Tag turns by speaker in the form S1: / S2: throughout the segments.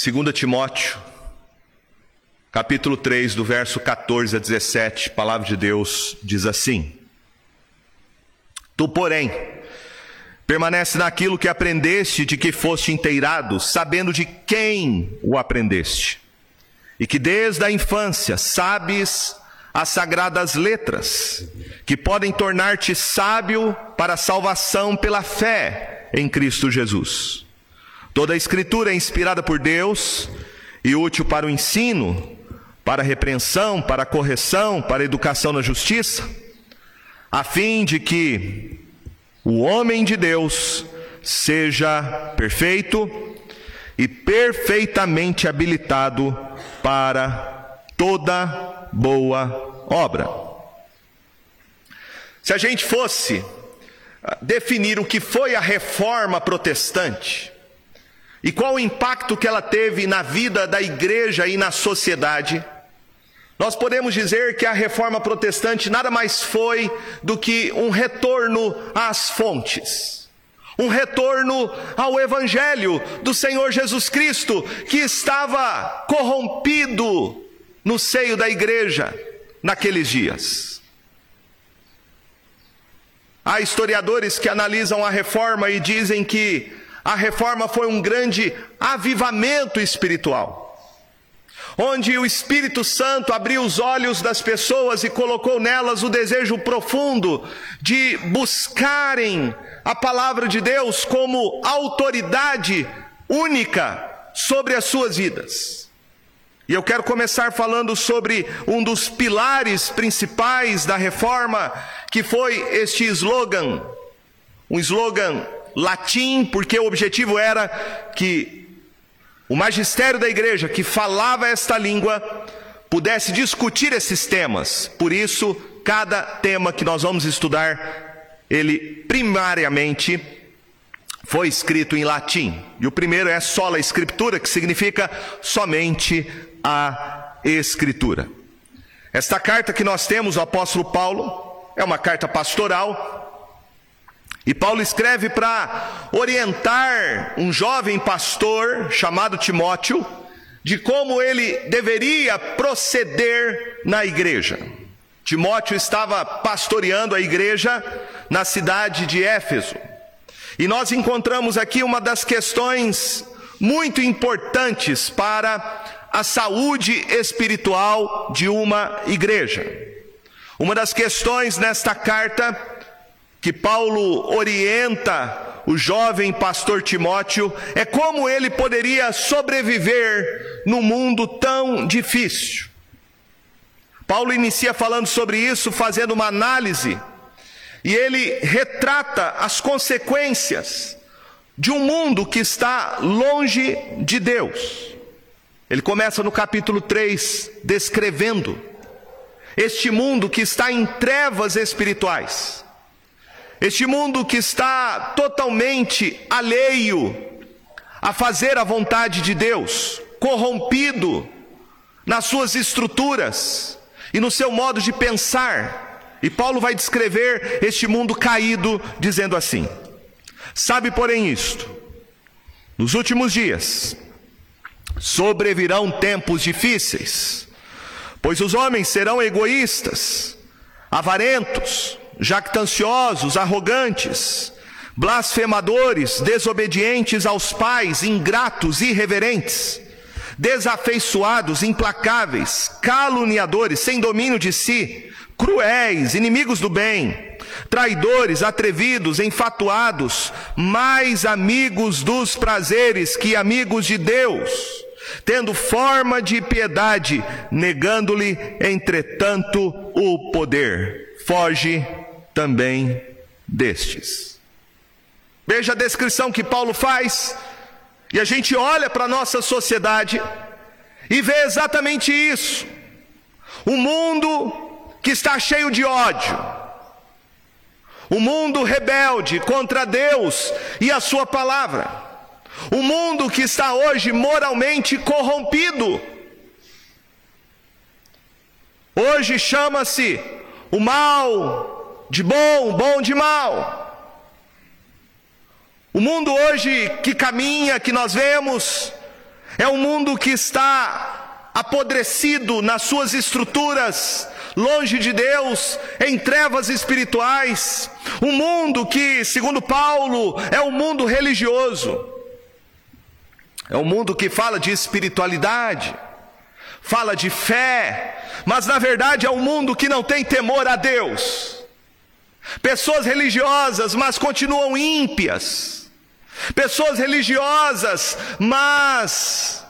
S1: 2 Timóteo, capítulo 3, do verso 14 a 17, palavra de Deus diz assim: Tu, porém, permanece naquilo que aprendeste, de que foste inteirado, sabendo de quem o aprendeste, e que desde a infância sabes as sagradas letras, que podem tornar-te sábio para a salvação pela fé em Cristo Jesus. Toda a Escritura é inspirada por Deus e útil para o ensino, para a repreensão, para a correção, para a educação na justiça, a fim de que o homem de Deus seja perfeito e perfeitamente habilitado para toda boa obra. Se a gente fosse definir o que foi a reforma protestante, e qual o impacto que ela teve na vida da igreja e na sociedade? Nós podemos dizer que a reforma protestante nada mais foi do que um retorno às fontes, um retorno ao Evangelho do Senhor Jesus Cristo, que estava corrompido no seio da igreja naqueles dias. Há historiadores que analisam a reforma e dizem que a reforma foi um grande avivamento espiritual. Onde o Espírito Santo abriu os olhos das pessoas e colocou nelas o desejo profundo de buscarem a palavra de Deus como autoridade única sobre as suas vidas. E eu quero começar falando sobre um dos pilares principais da reforma, que foi este slogan, um slogan latim, porque o objetivo era que o magistério da igreja que falava esta língua pudesse discutir esses temas. Por isso, cada tema que nós vamos estudar, ele primariamente foi escrito em latim. E o primeiro é sola escritura, que significa somente a escritura. Esta carta que nós temos, o apóstolo Paulo, é uma carta pastoral, e Paulo escreve para orientar um jovem pastor chamado Timóteo de como ele deveria proceder na igreja. Timóteo estava pastoreando a igreja na cidade de Éfeso. E nós encontramos aqui uma das questões muito importantes para a saúde espiritual de uma igreja. Uma das questões nesta carta que Paulo orienta o jovem pastor Timóteo é como ele poderia sobreviver no mundo tão difícil. Paulo inicia falando sobre isso, fazendo uma análise, e ele retrata as consequências de um mundo que está longe de Deus. Ele começa no capítulo 3, descrevendo este mundo que está em trevas espirituais. Este mundo que está totalmente alheio a fazer a vontade de Deus, corrompido nas suas estruturas e no seu modo de pensar. E Paulo vai descrever este mundo caído, dizendo assim: Sabe, porém, isto, nos últimos dias sobrevirão tempos difíceis, pois os homens serão egoístas, avarentos, jactanciosos, arrogantes, blasfemadores, desobedientes aos pais, ingratos, irreverentes, desafeiçoados, implacáveis, caluniadores, sem domínio de si, cruéis, inimigos do bem, traidores, atrevidos, enfatuados, mais amigos dos prazeres que amigos de Deus, tendo forma de piedade, negando-lhe, entretanto, o poder. Foge também destes. Veja a descrição que Paulo faz, e a gente olha para a nossa sociedade e vê exatamente isso. Um mundo que está cheio de ódio, um mundo rebelde contra Deus e a Sua palavra, um mundo que está hoje moralmente corrompido. Hoje chama-se o mal de bom, bom de mal. O mundo hoje que caminha, que nós vemos, É um mundo que está apodrecido nas suas estruturas, longe de Deus, em trevas espirituais. Um mundo que, segundo Paulo, é um mundo religioso. É um mundo que fala de espiritualidade, fala de fé, mas na verdade é um mundo que não tem temor a Deus. Pessoas religiosas, mas continuam ímpias. Pessoas religiosas, mas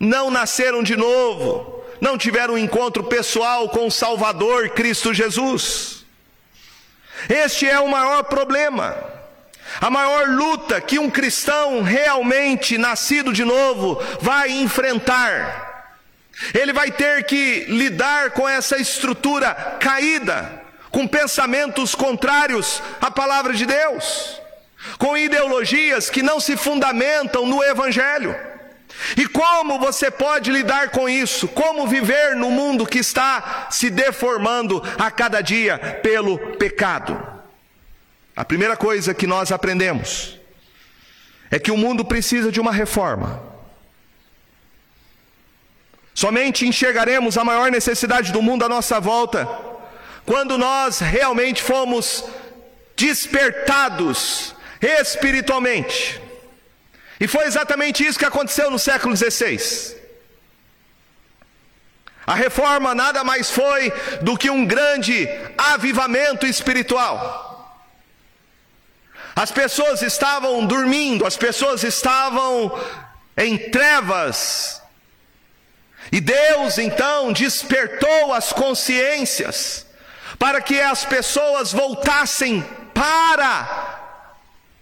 S1: não nasceram de novo, não tiveram um encontro pessoal com o Salvador Cristo Jesus. Este é o maior problema, a maior luta que um cristão realmente nascido de novo vai enfrentar. Ele vai ter que lidar com essa estrutura caída com pensamentos contrários à palavra de Deus, com ideologias que não se fundamentam no Evangelho. E como você pode lidar com isso? Como viver no mundo que está se deformando a cada dia pelo pecado? A primeira coisa que nós aprendemos é que o mundo precisa de uma reforma. Somente enxergaremos a maior necessidade do mundo à nossa volta quando nós realmente fomos despertados espiritualmente. E foi exatamente isso que aconteceu no século XVI. A reforma nada mais foi do que um grande avivamento espiritual. As pessoas estavam dormindo, as pessoas estavam em trevas. E Deus então despertou as consciências para que as pessoas voltassem para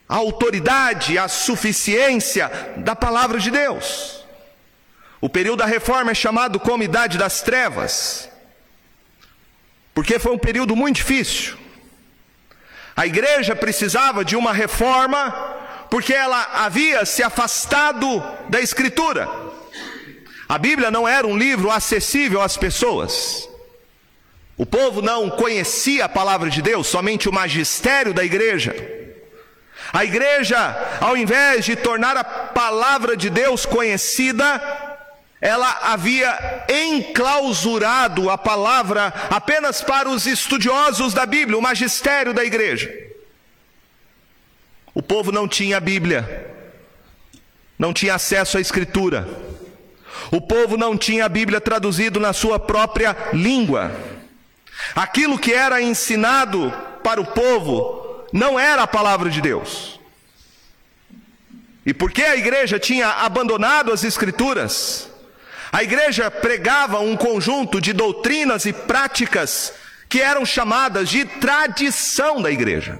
S1: a autoridade, a suficiência da palavra de Deus. O período da reforma é chamado como Idade das Trevas, porque foi um período muito difícil. A igreja precisava de uma reforma, porque ela havia se afastado da Escritura. A Bíblia não era um livro acessível às pessoas. O povo não conhecia a palavra de Deus, somente o magistério da igreja. A igreja, ao invés de tornar a palavra de Deus conhecida, ela havia enclausurado a palavra apenas para os estudiosos da Bíblia, o magistério da igreja. O povo não tinha a Bíblia, não tinha acesso à Escritura. O povo não tinha a Bíblia traduzido na sua própria língua. Aquilo que era ensinado para o povo não era a palavra de Deus. E porque a igreja tinha abandonado as Escrituras, a igreja pregava um conjunto de doutrinas e práticas que eram chamadas de tradição da igreja.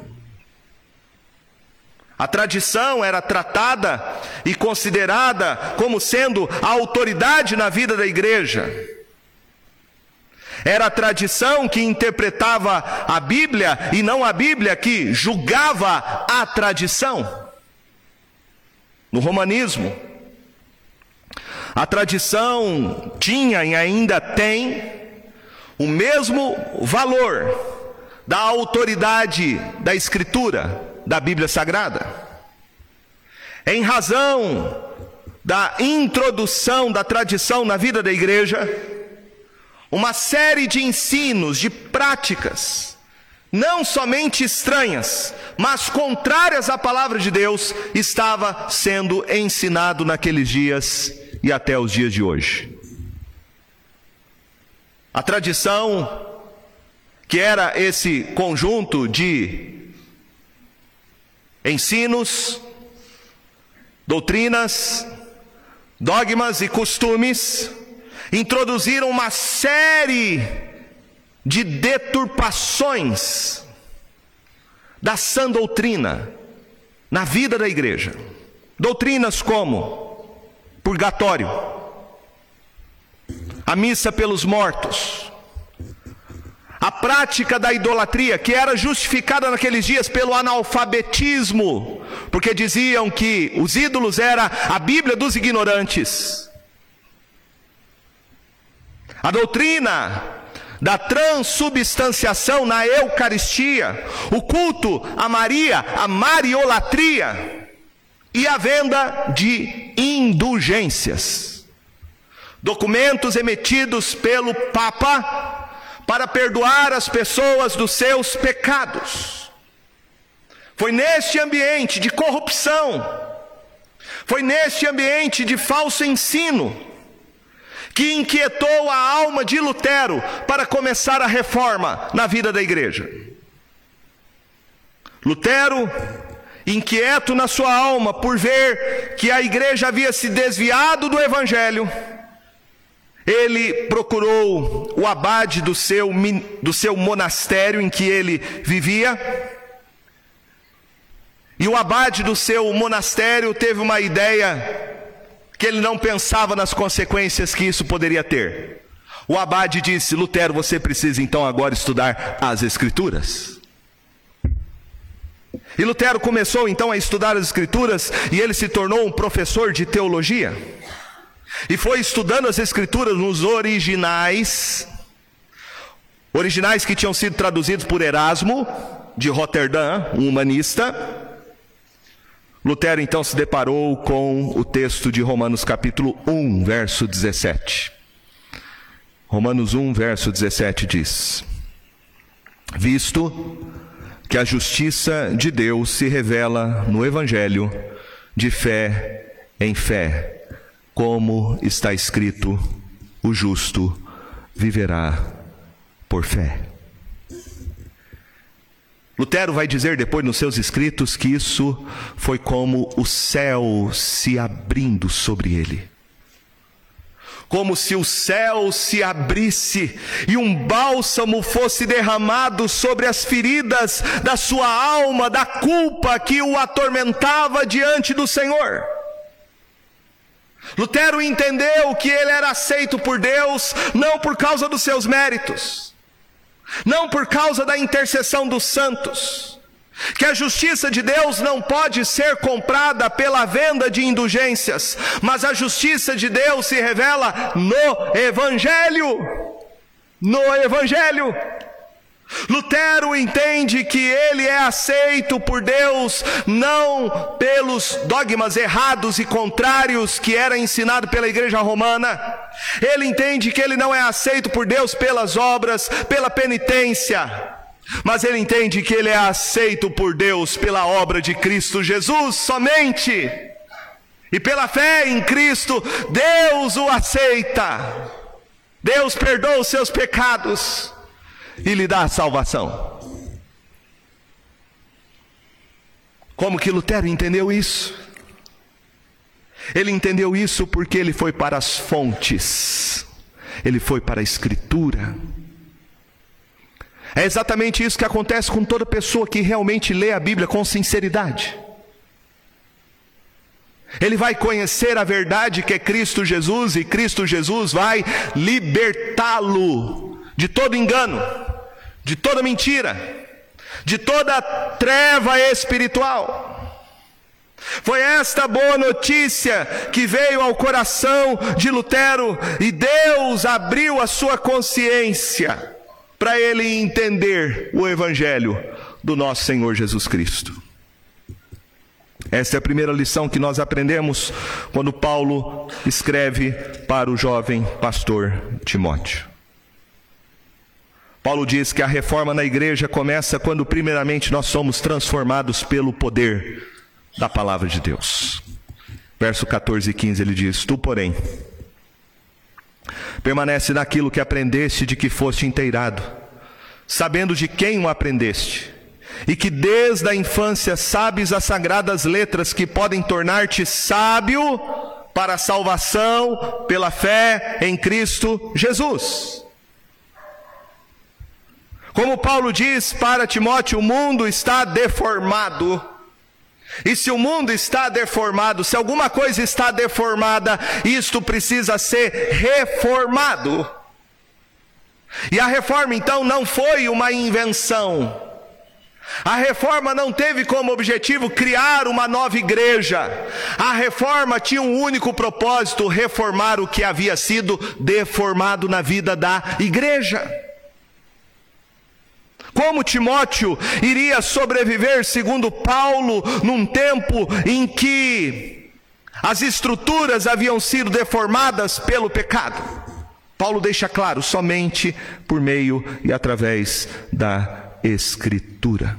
S1: A tradição era tratada e considerada como sendo a autoridade na vida da igreja. Era a tradição que interpretava a Bíblia e não a Bíblia que julgava a tradição. No romanismo, a tradição tinha e ainda tem o mesmo valor da autoridade da Escritura, da Bíblia Sagrada. Em razão da introdução da tradição na vida da igreja, uma série de ensinos, de práticas, não somente estranhas, mas contrárias à palavra de Deus, estava sendo ensinado naqueles dias e até os dias de hoje. A tradição, que era esse conjunto de ensinos, doutrinas, dogmas e costumes, introduziram uma série de deturpações da sã doutrina na vida da igreja. Doutrinas como purgatório, a missa pelos mortos, a prática da idolatria, que era justificada naqueles dias pelo analfabetismo, porque diziam que os ídolos era a Bíblia dos ignorantes. A doutrina da transubstanciação na Eucaristia, o culto a Maria, a mariolatria e a venda de indulgências. documentos emitidos pelo Papa para perdoar as pessoas dos seus pecados. Foi neste ambiente de corrupção, foi neste ambiente de falso ensino, que inquietou a alma de Lutero para começar a reforma na vida da igreja. Lutero, inquieto na sua alma por ver que a igreja havia se desviado do evangelho, ele procurou o abade do seu, do seu monastério em que ele vivia. E o abade do seu monastério teve uma ideia que ele não pensava nas consequências que isso poderia ter. O abade disse: Lutero, você precisa então agora estudar as Escrituras. E Lutero começou então a estudar as Escrituras e ele se tornou um professor de teologia. E foi estudando as Escrituras nos originais, originais que tinham sido traduzidos por Erasmo, de Roterdã, um humanista. Lutero então se deparou com o texto de Romanos capítulo 1, verso 17. Romanos 1, verso 17 diz: Visto que a justiça de Deus se revela no Evangelho, de fé em fé como está escrito: o justo viverá por fé. Lutero vai dizer depois nos seus escritos que isso foi como o céu se abrindo sobre ele. Como se o céu se abrisse e um bálsamo fosse derramado sobre as feridas da sua alma, da culpa que o atormentava diante do Senhor. Lutero entendeu que ele era aceito por Deus não por causa dos seus méritos, não por causa da intercessão dos santos, que a justiça de Deus não pode ser comprada pela venda de indulgências, mas a justiça de Deus se revela no Evangelho. No Evangelho. Lutero entende que ele é aceito por Deus não pelos dogmas errados e contrários que era ensinado pela igreja romana. Ele entende que ele não é aceito por Deus pelas obras, pela penitência. Mas ele entende que ele é aceito por Deus pela obra de Cristo Jesus somente. E pela fé em Cristo, Deus o aceita. Deus perdoa os seus pecados e lhe dá a salvação. Como que Lutero entendeu isso? Ele entendeu isso porque ele foi para as fontes, ele foi para a Escritura. É exatamente isso que acontece com toda pessoa que realmente lê a Bíblia com sinceridade. Ele vai conhecer a verdade que é Cristo Jesus e Cristo Jesus vai libertá-lo de todo engano, de toda mentira, de toda treva espiritual. Foi esta boa notícia que veio ao coração de Lutero e Deus abriu a sua consciência para ele entender o Evangelho do nosso Senhor Jesus Cristo. Esta é a primeira lição que nós aprendemos quando Paulo escreve para o jovem pastor Timóteo. Paulo diz que a reforma na igreja começa quando, primeiramente, nós somos transformados pelo poder da palavra de Deus. Verso 14 e 15 ele diz: Tu, porém, permanece naquilo que aprendeste de que foste inteirado, sabendo de quem o aprendeste, e que desde a infância sabes as sagradas letras que podem tornar-te sábio para a salvação pela fé em Cristo Jesus. Como Paulo diz para Timóteo, o mundo está deformado. E se o mundo está deformado, se alguma coisa está deformada, isto precisa ser reformado. E a reforma então não foi uma invenção. A reforma não teve como objetivo criar uma nova igreja. A reforma tinha um único propósito: reformar o que havia sido deformado na vida da igreja. Como Timóteo iria sobreviver, segundo Paulo, num tempo em que As estruturas haviam sido deformadas pelo pecado. Paulo deixa claro, somente por meio e através da Escritura.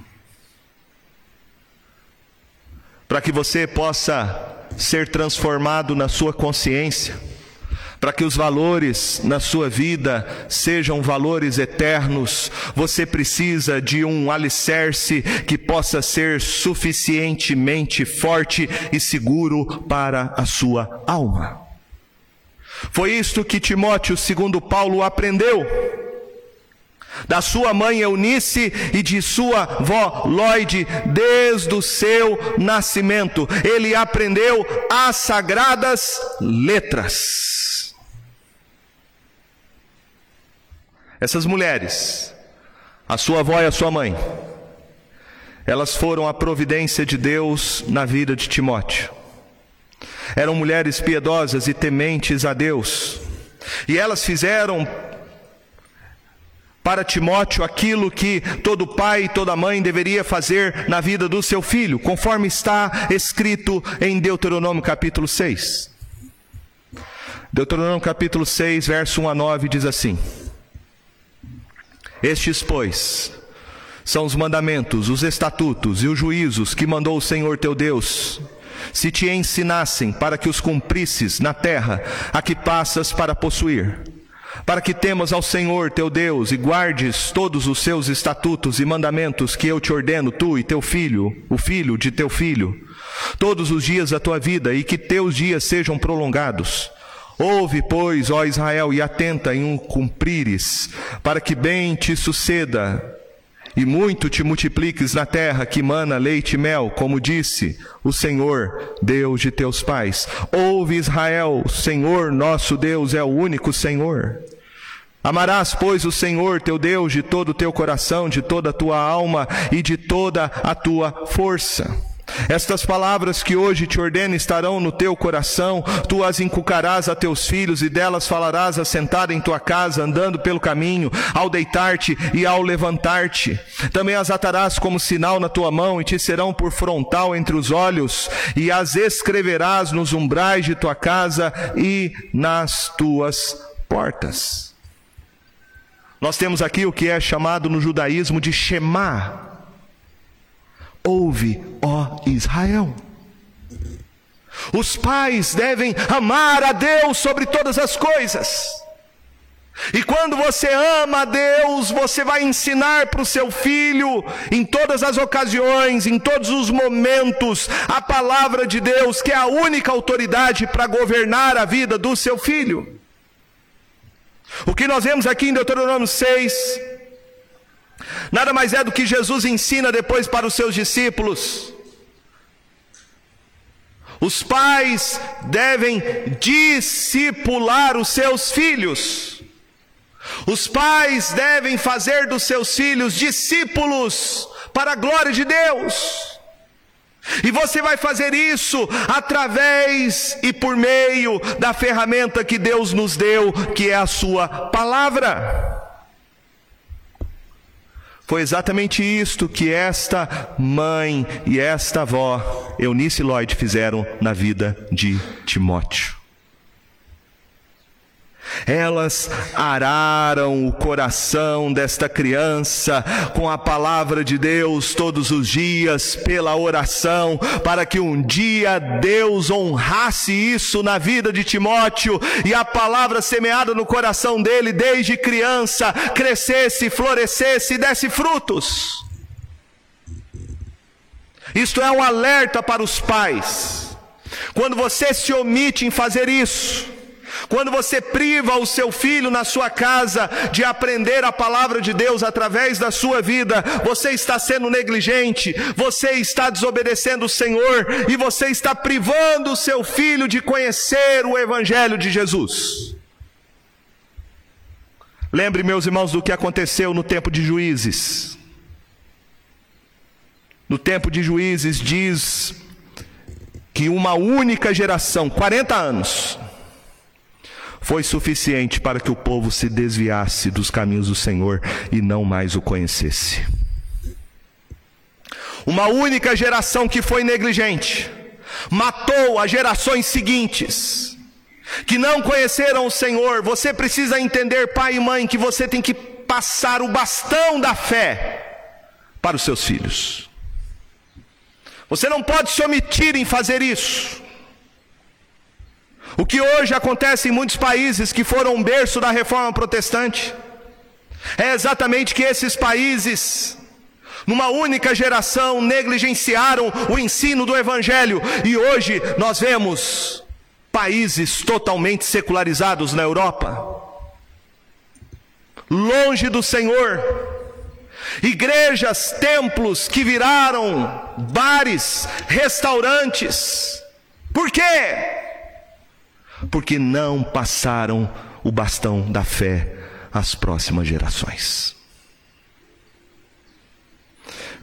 S1: Para que você possa ser transformado na sua consciência, para que os valores na sua vida sejam valores eternos, você precisa de um alicerce que possa ser suficientemente forte e seguro para a sua alma. Foi isto que Timóteo, segundo Paulo, aprendeu da sua mãe Eunice e de sua vó Lloyd desde o seu nascimento. Ele aprendeu as sagradas letras. Essas mulheres, a sua avó e a sua mãe, elas foram a providência de Deus na vida de Timóteo. Eram mulheres piedosas e tementes a Deus. E elas fizeram para Timóteo aquilo que todo pai e toda mãe deveria fazer na vida do seu filho, conforme está escrito em Deuteronômio capítulo 6. Deuteronômio capítulo 6, verso 1 a 9 diz assim: Estes, pois, são os mandamentos, os estatutos e os juízos que mandou o Senhor teu Deus, se te ensinassem para que os cumprisses na terra a que passas para possuir para que temas ao Senhor teu Deus e guardes todos os seus estatutos e mandamentos que eu te ordeno, tu e teu filho, o filho de teu filho, todos os dias da tua vida, e que teus dias sejam prolongados. Ouve, pois, ó Israel, e atenta em um cumprires, para que bem te suceda e muito te multipliques na terra que mana leite e mel, como disse o Senhor, Deus de teus pais. Ouve Israel, o Senhor nosso Deus é o único Senhor. Amarás, pois, o Senhor teu Deus de todo o teu coração, de toda a tua alma e de toda a tua força. Estas palavras que hoje te ordeno estarão no teu coração, tu as inculcarás a teus filhos e delas falarás assentado em tua casa, andando pelo caminho, ao deitar-te e ao levantar-te. Também as atarás como sinal na tua mão e te serão por frontal entre os olhos, e as escreverás nos umbrais de tua casa e nas tuas portas. Nós temos aqui o que é chamado no judaísmo de Shema Ouve, ó Israel. Os pais devem amar a Deus sobre todas as coisas. E quando você ama a Deus, você vai ensinar para o seu filho, em todas as ocasiões, em todos os momentos, a palavra de Deus, que é a única autoridade para governar a vida do seu filho. O que nós vemos aqui em Deuteronômio 6, Nada mais é do que Jesus ensina depois para os seus discípulos. Os pais devem discipular os seus filhos. Os pais devem fazer dos seus filhos discípulos para a glória de Deus. E você vai fazer isso através e por meio da ferramenta que Deus nos deu, que é a Sua palavra. Foi exatamente isto que esta mãe e esta avó, Eunice Lloyd, fizeram na vida de Timóteo. Elas araram o coração desta criança com a palavra de Deus todos os dias, pela oração, para que um dia Deus honrasse isso na vida de Timóteo e a palavra semeada no coração dele desde criança crescesse, florescesse e desse frutos. Isto é um alerta para os pais. Quando você se omite em fazer isso, quando você priva o seu filho na sua casa de aprender a palavra de Deus através da sua vida, você está sendo negligente, você está desobedecendo o Senhor e você está privando o seu filho de conhecer o Evangelho de Jesus. Lembre, meus irmãos, do que aconteceu no tempo de juízes. No tempo de juízes, diz que uma única geração, 40 anos, foi suficiente para que o povo se desviasse dos caminhos do Senhor e não mais o conhecesse. Uma única geração que foi negligente, matou as gerações seguintes, que não conheceram o Senhor. Você precisa entender, pai e mãe, que você tem que passar o bastão da fé para os seus filhos. Você não pode se omitir em fazer isso. O que hoje acontece em muitos países que foram berço da reforma protestante é exatamente que esses países, numa única geração, negligenciaram o ensino do Evangelho e hoje nós vemos países totalmente secularizados na Europa, longe do Senhor, igrejas, templos que viraram bares, restaurantes. Por quê? Porque não passaram o bastão da fé às próximas gerações.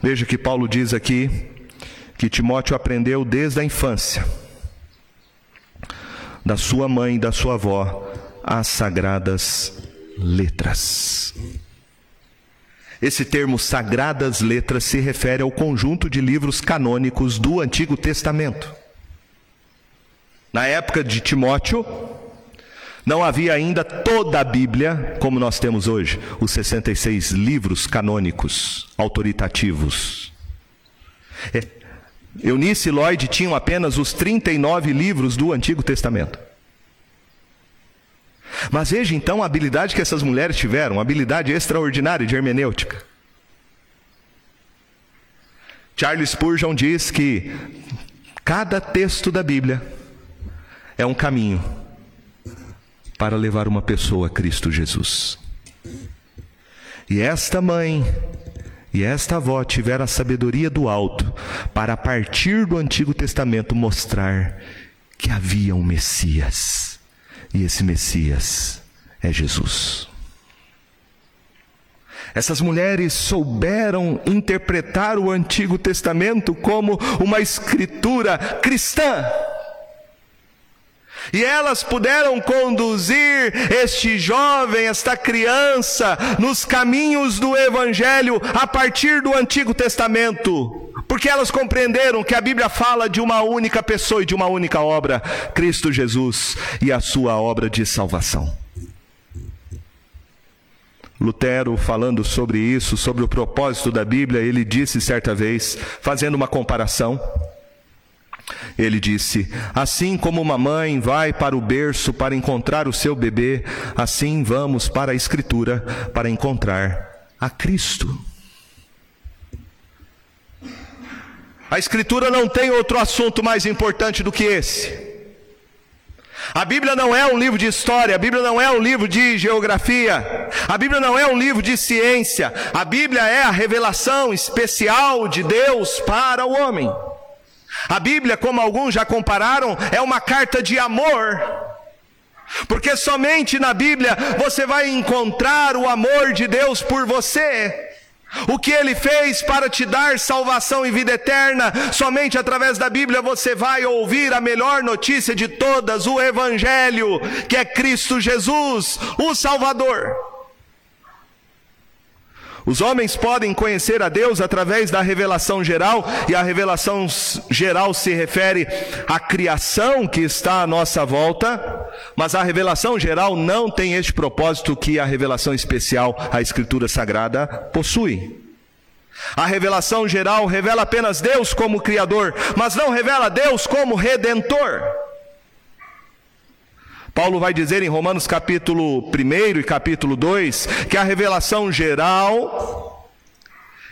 S1: Veja que Paulo diz aqui que Timóteo aprendeu desde a infância, da sua mãe e da sua avó, as sagradas letras. Esse termo sagradas letras se refere ao conjunto de livros canônicos do Antigo Testamento. Na época de Timóteo, não havia ainda toda a Bíblia como nós temos hoje, os 66 livros canônicos autoritativos. É, Eunice e Lloyd tinham apenas os 39 livros do Antigo Testamento. Mas veja então a habilidade que essas mulheres tiveram, uma habilidade extraordinária de hermenêutica. Charles Spurgeon diz que cada texto da Bíblia é um caminho para levar uma pessoa a Cristo Jesus. E esta mãe e esta avó tiveram a sabedoria do alto para, a partir do Antigo Testamento, mostrar que havia um Messias. E esse Messias é Jesus. Essas mulheres souberam interpretar o Antigo Testamento como uma escritura cristã e elas puderam conduzir este jovem, esta criança, nos caminhos do Evangelho a partir do Antigo Testamento, porque elas compreenderam que a Bíblia fala de uma única pessoa e de uma única obra, Cristo Jesus e a sua obra de salvação. Lutero, falando sobre isso, sobre o propósito da Bíblia, ele disse certa vez, fazendo uma comparação, ele disse: Assim como uma mãe vai para o berço para encontrar o seu bebê, assim vamos para a Escritura para encontrar a Cristo. A Escritura não tem outro assunto mais importante do que esse. A Bíblia não é um livro de história, a Bíblia não é um livro de geografia, a Bíblia não é um livro de ciência, a Bíblia é a revelação especial de Deus para o homem. A Bíblia, como alguns já compararam, é uma carta de amor. Porque somente na Bíblia você vai encontrar o amor de Deus por você. O que ele fez para te dar salvação e vida eterna, somente através da Bíblia você vai ouvir a melhor notícia de todas, o Evangelho, que é Cristo Jesus, o Salvador. Os homens podem conhecer a Deus através da revelação geral, e a revelação geral se refere à criação que está à nossa volta, mas a revelação geral não tem este propósito que a revelação especial, a Escritura Sagrada, possui. A revelação geral revela apenas Deus como Criador, mas não revela Deus como Redentor. Paulo vai dizer em Romanos capítulo 1 e capítulo 2 que a revelação geral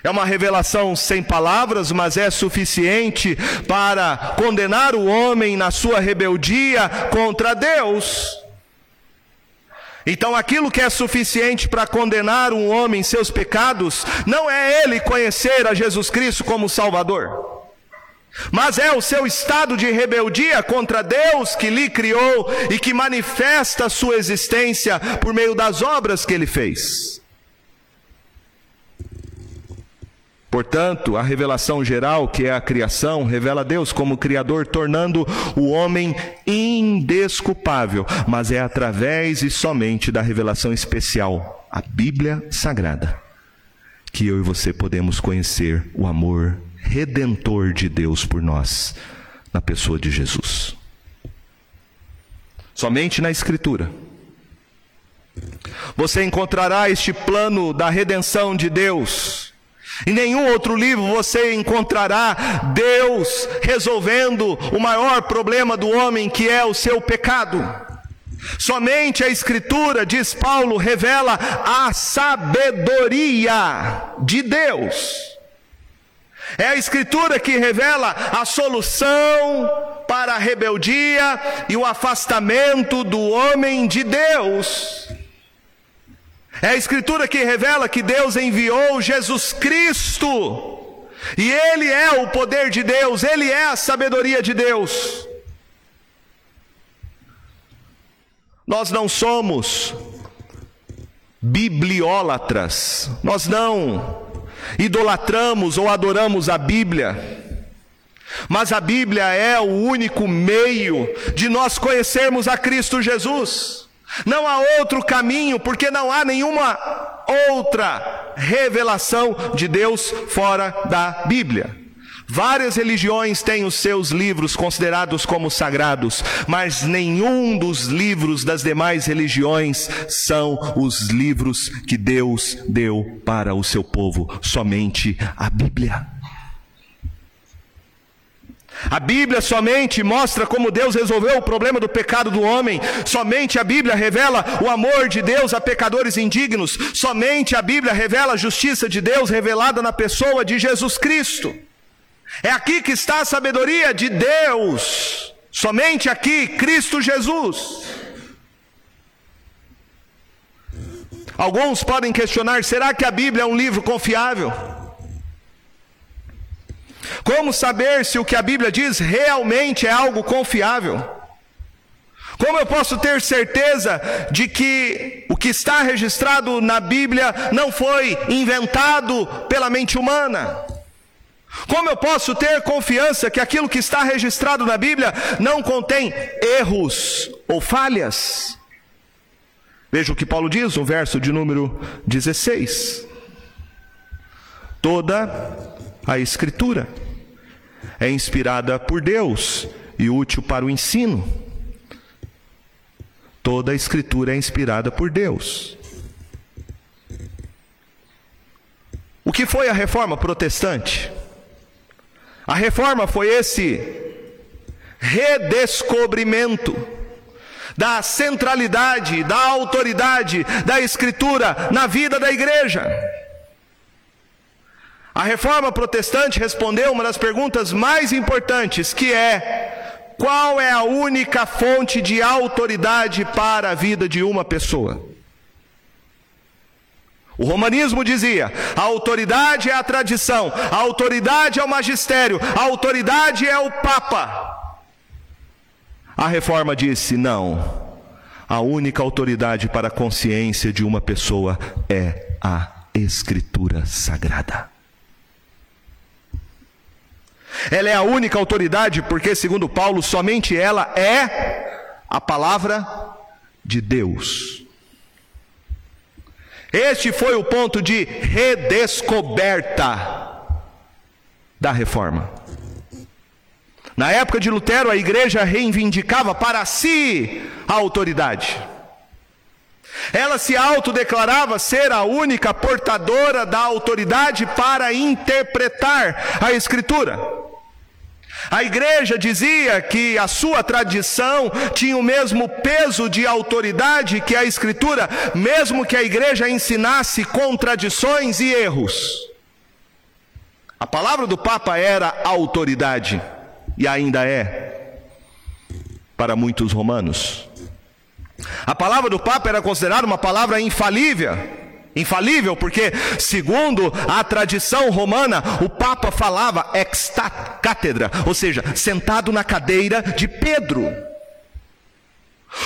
S1: é uma revelação sem palavras, mas é suficiente para condenar o homem na sua rebeldia contra Deus. Então, aquilo que é suficiente para condenar um homem em seus pecados, não é ele conhecer a Jesus Cristo como Salvador mas é o seu estado de rebeldia contra Deus que lhe criou e que manifesta a sua existência por meio das obras que ele fez. Portanto, a revelação geral, que é a criação, revela Deus como Criador, tornando o homem indesculpável, mas é através e somente da revelação especial, a Bíblia Sagrada, que eu e você podemos conhecer o amor redentor de Deus por nós, na pessoa de Jesus. Somente na Escritura. Você encontrará este plano da redenção de Deus. Em nenhum outro livro você encontrará Deus resolvendo o maior problema do homem, que é o seu pecado. Somente a Escritura, diz Paulo, revela a sabedoria de Deus. É a Escritura que revela a solução para a rebeldia e o afastamento do homem de Deus. É a Escritura que revela que Deus enviou Jesus Cristo, e Ele é o poder de Deus, Ele é a sabedoria de Deus. Nós não somos bibliólatras, nós não idolatramos ou adoramos a Bíblia. Mas a Bíblia é o único meio de nós conhecermos a Cristo Jesus. Não há outro caminho, porque não há nenhuma outra revelação de Deus fora da Bíblia. Várias religiões têm os seus livros considerados como sagrados, mas nenhum dos livros das demais religiões são os livros que Deus deu para o seu povo, somente a Bíblia. A Bíblia somente mostra como Deus resolveu o problema do pecado do homem. Somente a Bíblia revela o amor de Deus a pecadores indignos. Somente a Bíblia revela a justiça de Deus revelada na pessoa de Jesus Cristo. É aqui que está a sabedoria de Deus. Somente aqui, Cristo Jesus. Alguns podem questionar: será que a Bíblia é um livro confiável? Como saber se o que a Bíblia diz realmente é algo confiável? Como eu posso ter certeza de que o que está registrado na Bíblia não foi inventado pela mente humana? Como eu posso ter confiança que aquilo que está registrado na Bíblia não contém erros ou falhas? Veja o que Paulo diz no verso de número 16. Toda a Escritura é inspirada por Deus e útil para o ensino. Toda a Escritura é inspirada por Deus. O que foi a reforma protestante? A reforma foi esse redescobrimento da centralidade, da autoridade da Escritura na vida da igreja. A reforma protestante respondeu uma das perguntas mais importantes, que é: qual é a única fonte de autoridade para a vida de uma pessoa? O romanismo dizia: a autoridade é a tradição, a autoridade é o magistério, a autoridade é o papa. A reforma disse: não. A única autoridade para a consciência de uma pessoa é a Escritura Sagrada. Ela é a única autoridade porque, segundo Paulo, somente ela é a palavra de Deus. Este foi o ponto de redescoberta da reforma. Na época de Lutero, a igreja reivindicava para si a autoridade. Ela se autodeclarava ser a única portadora da autoridade para interpretar a Escritura. A igreja dizia que a sua tradição tinha o mesmo peso de autoridade que a Escritura, mesmo que a igreja ensinasse contradições e erros. A palavra do Papa era autoridade, e ainda é, para muitos romanos. A palavra do Papa era considerada uma palavra infalível. Infalível, porque, segundo a tradição romana, o Papa falava ex cátedra, ou seja, sentado na cadeira de Pedro.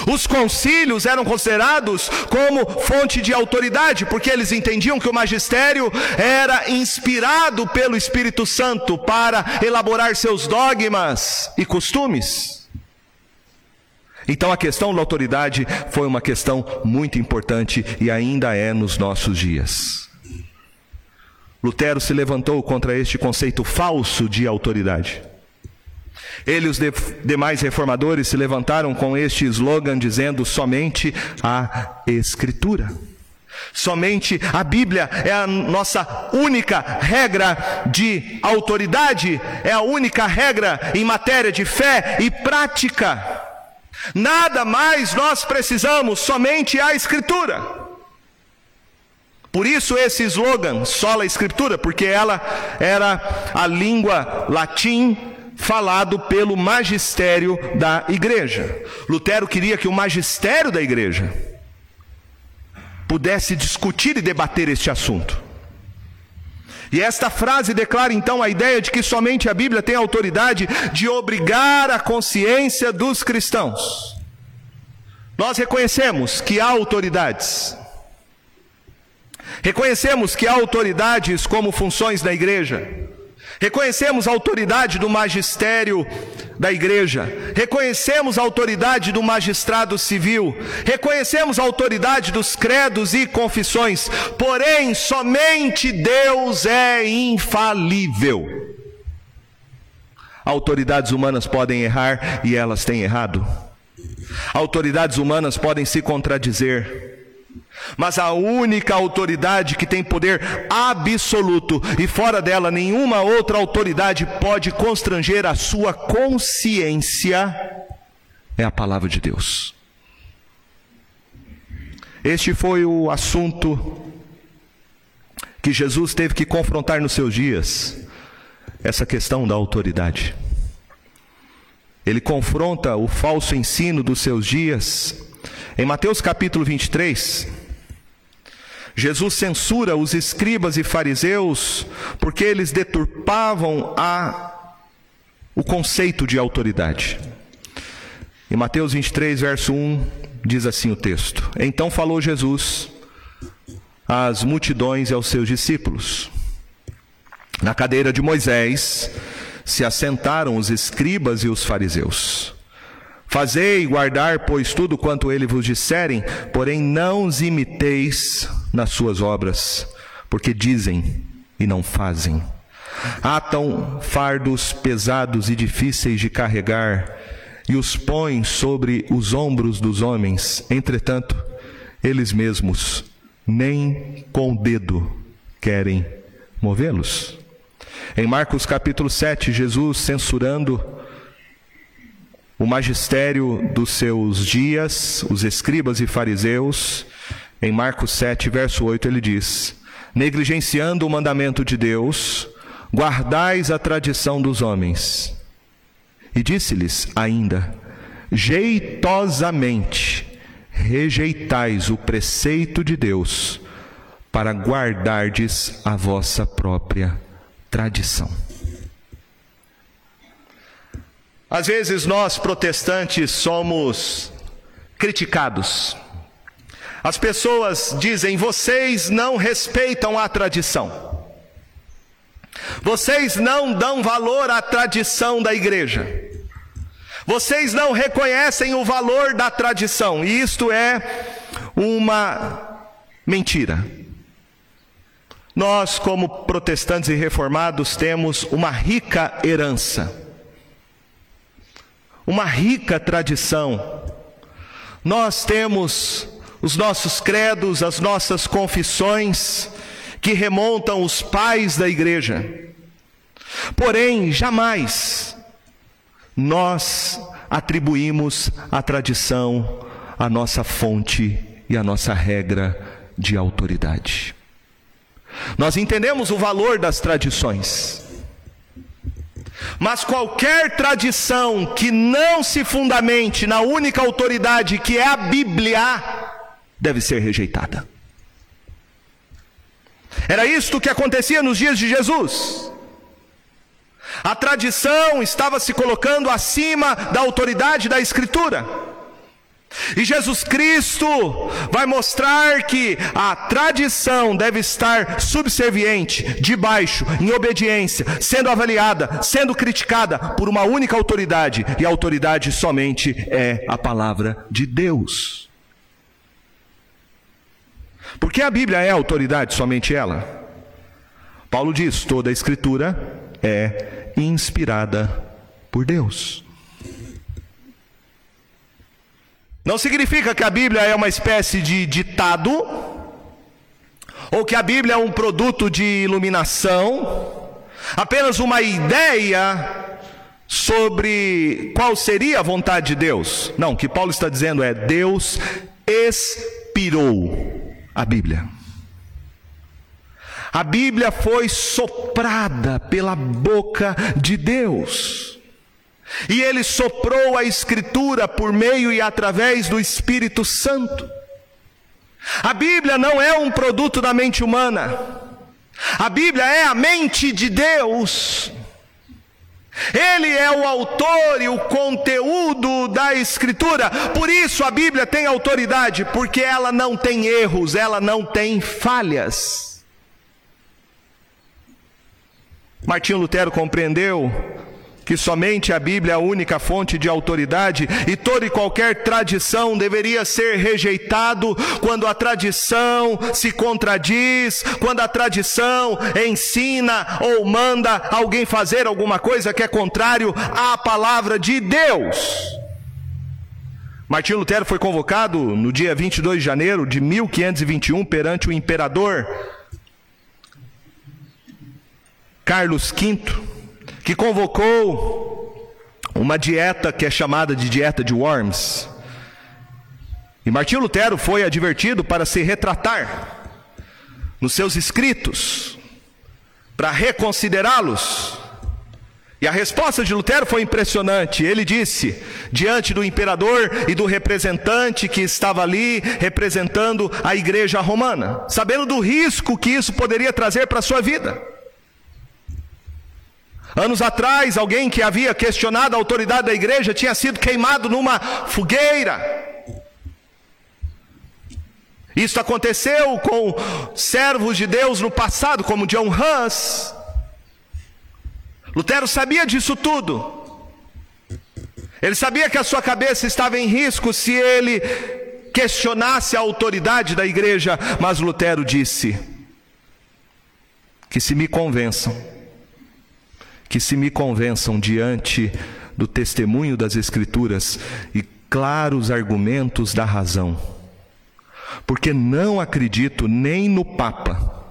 S1: Os concílios eram considerados como fonte de autoridade, porque eles entendiam que o magistério era inspirado pelo Espírito Santo para elaborar seus dogmas e costumes. Então a questão da autoridade foi uma questão muito importante e ainda é nos nossos dias. Lutero se levantou contra este conceito falso de autoridade. Ele e os de demais reformadores se levantaram com este slogan dizendo somente a Escritura. Somente a Bíblia é a nossa única regra de autoridade, é a única regra em matéria de fé e prática. Nada mais nós precisamos, somente a Escritura. Por isso esse slogan, sola Escritura, porque ela era a língua latim falado pelo magistério da igreja. Lutero queria que o magistério da igreja pudesse discutir e debater este assunto. E esta frase declara então a ideia de que somente a Bíblia tem autoridade de obrigar a consciência dos cristãos. Nós reconhecemos que há autoridades. Reconhecemos que há autoridades como funções da igreja. Reconhecemos a autoridade do magistério da igreja, reconhecemos a autoridade do magistrado civil, reconhecemos a autoridade dos credos e confissões, porém, somente Deus é infalível. Autoridades humanas podem errar e elas têm errado. Autoridades humanas podem se contradizer. Mas a única autoridade que tem poder absoluto e fora dela nenhuma outra autoridade pode constranger a sua consciência é a palavra de Deus. Este foi o assunto que Jesus teve que confrontar nos seus dias, essa questão da autoridade. Ele confronta o falso ensino dos seus dias. Em Mateus capítulo 23, Jesus censura os escribas e fariseus porque eles deturpavam a, o conceito de autoridade. Em Mateus 23, verso 1, diz assim o texto: Então falou Jesus às multidões e aos seus discípulos. Na cadeira de Moisés se assentaram os escribas e os fariseus. Fazei guardar, pois, tudo quanto ele vos disserem, porém não os imiteis nas suas obras, porque dizem e não fazem. Atam fardos pesados e difíceis de carregar e os põem sobre os ombros dos homens, entretanto, eles mesmos nem com o dedo querem movê-los. Em Marcos capítulo 7, Jesus censurando o magistério dos seus dias, os escribas e fariseus, em Marcos 7, verso 8, ele diz: Negligenciando o mandamento de Deus, guardais a tradição dos homens. E disse-lhes ainda: Jeitosamente rejeitais o preceito de Deus, para guardardes a vossa própria tradição. Às vezes nós protestantes somos criticados. As pessoas dizem: vocês não respeitam a tradição. Vocês não dão valor à tradição da igreja. Vocês não reconhecem o valor da tradição. E isto é uma mentira. Nós, como protestantes e reformados, temos uma rica herança uma rica tradição. Nós temos os nossos credos, as nossas confissões, que remontam os pais da igreja. Porém, jamais nós atribuímos à tradição a nossa fonte e a nossa regra de autoridade. Nós entendemos o valor das tradições. Mas qualquer tradição que não se fundamente na única autoridade que é a Bíblia, deve ser rejeitada. Era isto que acontecia nos dias de Jesus. A tradição estava se colocando acima da autoridade da Escritura. E Jesus Cristo vai mostrar que a tradição deve estar subserviente, debaixo, em obediência, sendo avaliada, sendo criticada por uma única autoridade, e a autoridade somente é a palavra de Deus. Porque a Bíblia é autoridade, somente ela. Paulo diz: toda a Escritura é inspirada por Deus. Não significa que a Bíblia é uma espécie de ditado, ou que a Bíblia é um produto de iluminação, apenas uma ideia sobre qual seria a vontade de Deus. Não, o que Paulo está dizendo é: Deus expirou a Bíblia. A Bíblia foi soprada pela boca de Deus. E ele soprou a Escritura por meio e através do Espírito Santo. A Bíblia não é um produto da mente humana, a Bíblia é a mente de Deus. Ele é o autor e o conteúdo da Escritura, por isso a Bíblia tem autoridade, porque ela não tem erros, ela não tem falhas. Martinho Lutero compreendeu que somente a Bíblia é a única fonte de autoridade e toda e qualquer tradição deveria ser rejeitado quando a tradição se contradiz, quando a tradição ensina ou manda alguém fazer alguma coisa que é contrário à palavra de Deus. Martinho Lutero foi convocado no dia 22 de janeiro de 1521 perante o imperador Carlos V que convocou uma dieta que é chamada de dieta de Worms. E Martinho Lutero foi advertido para se retratar nos seus escritos, para reconsiderá-los. E a resposta de Lutero foi impressionante. Ele disse, diante do imperador e do representante que estava ali representando a igreja romana, sabendo do risco que isso poderia trazer para a sua vida. Anos atrás, alguém que havia questionado a autoridade da igreja tinha sido queimado numa fogueira. Isso aconteceu com servos de Deus no passado, como John Hus. Lutero sabia disso tudo. Ele sabia que a sua cabeça estava em risco se ele questionasse a autoridade da igreja, mas Lutero disse: que se me convençam que se me convençam diante do testemunho das Escrituras e claros argumentos da razão. Porque não acredito nem no Papa,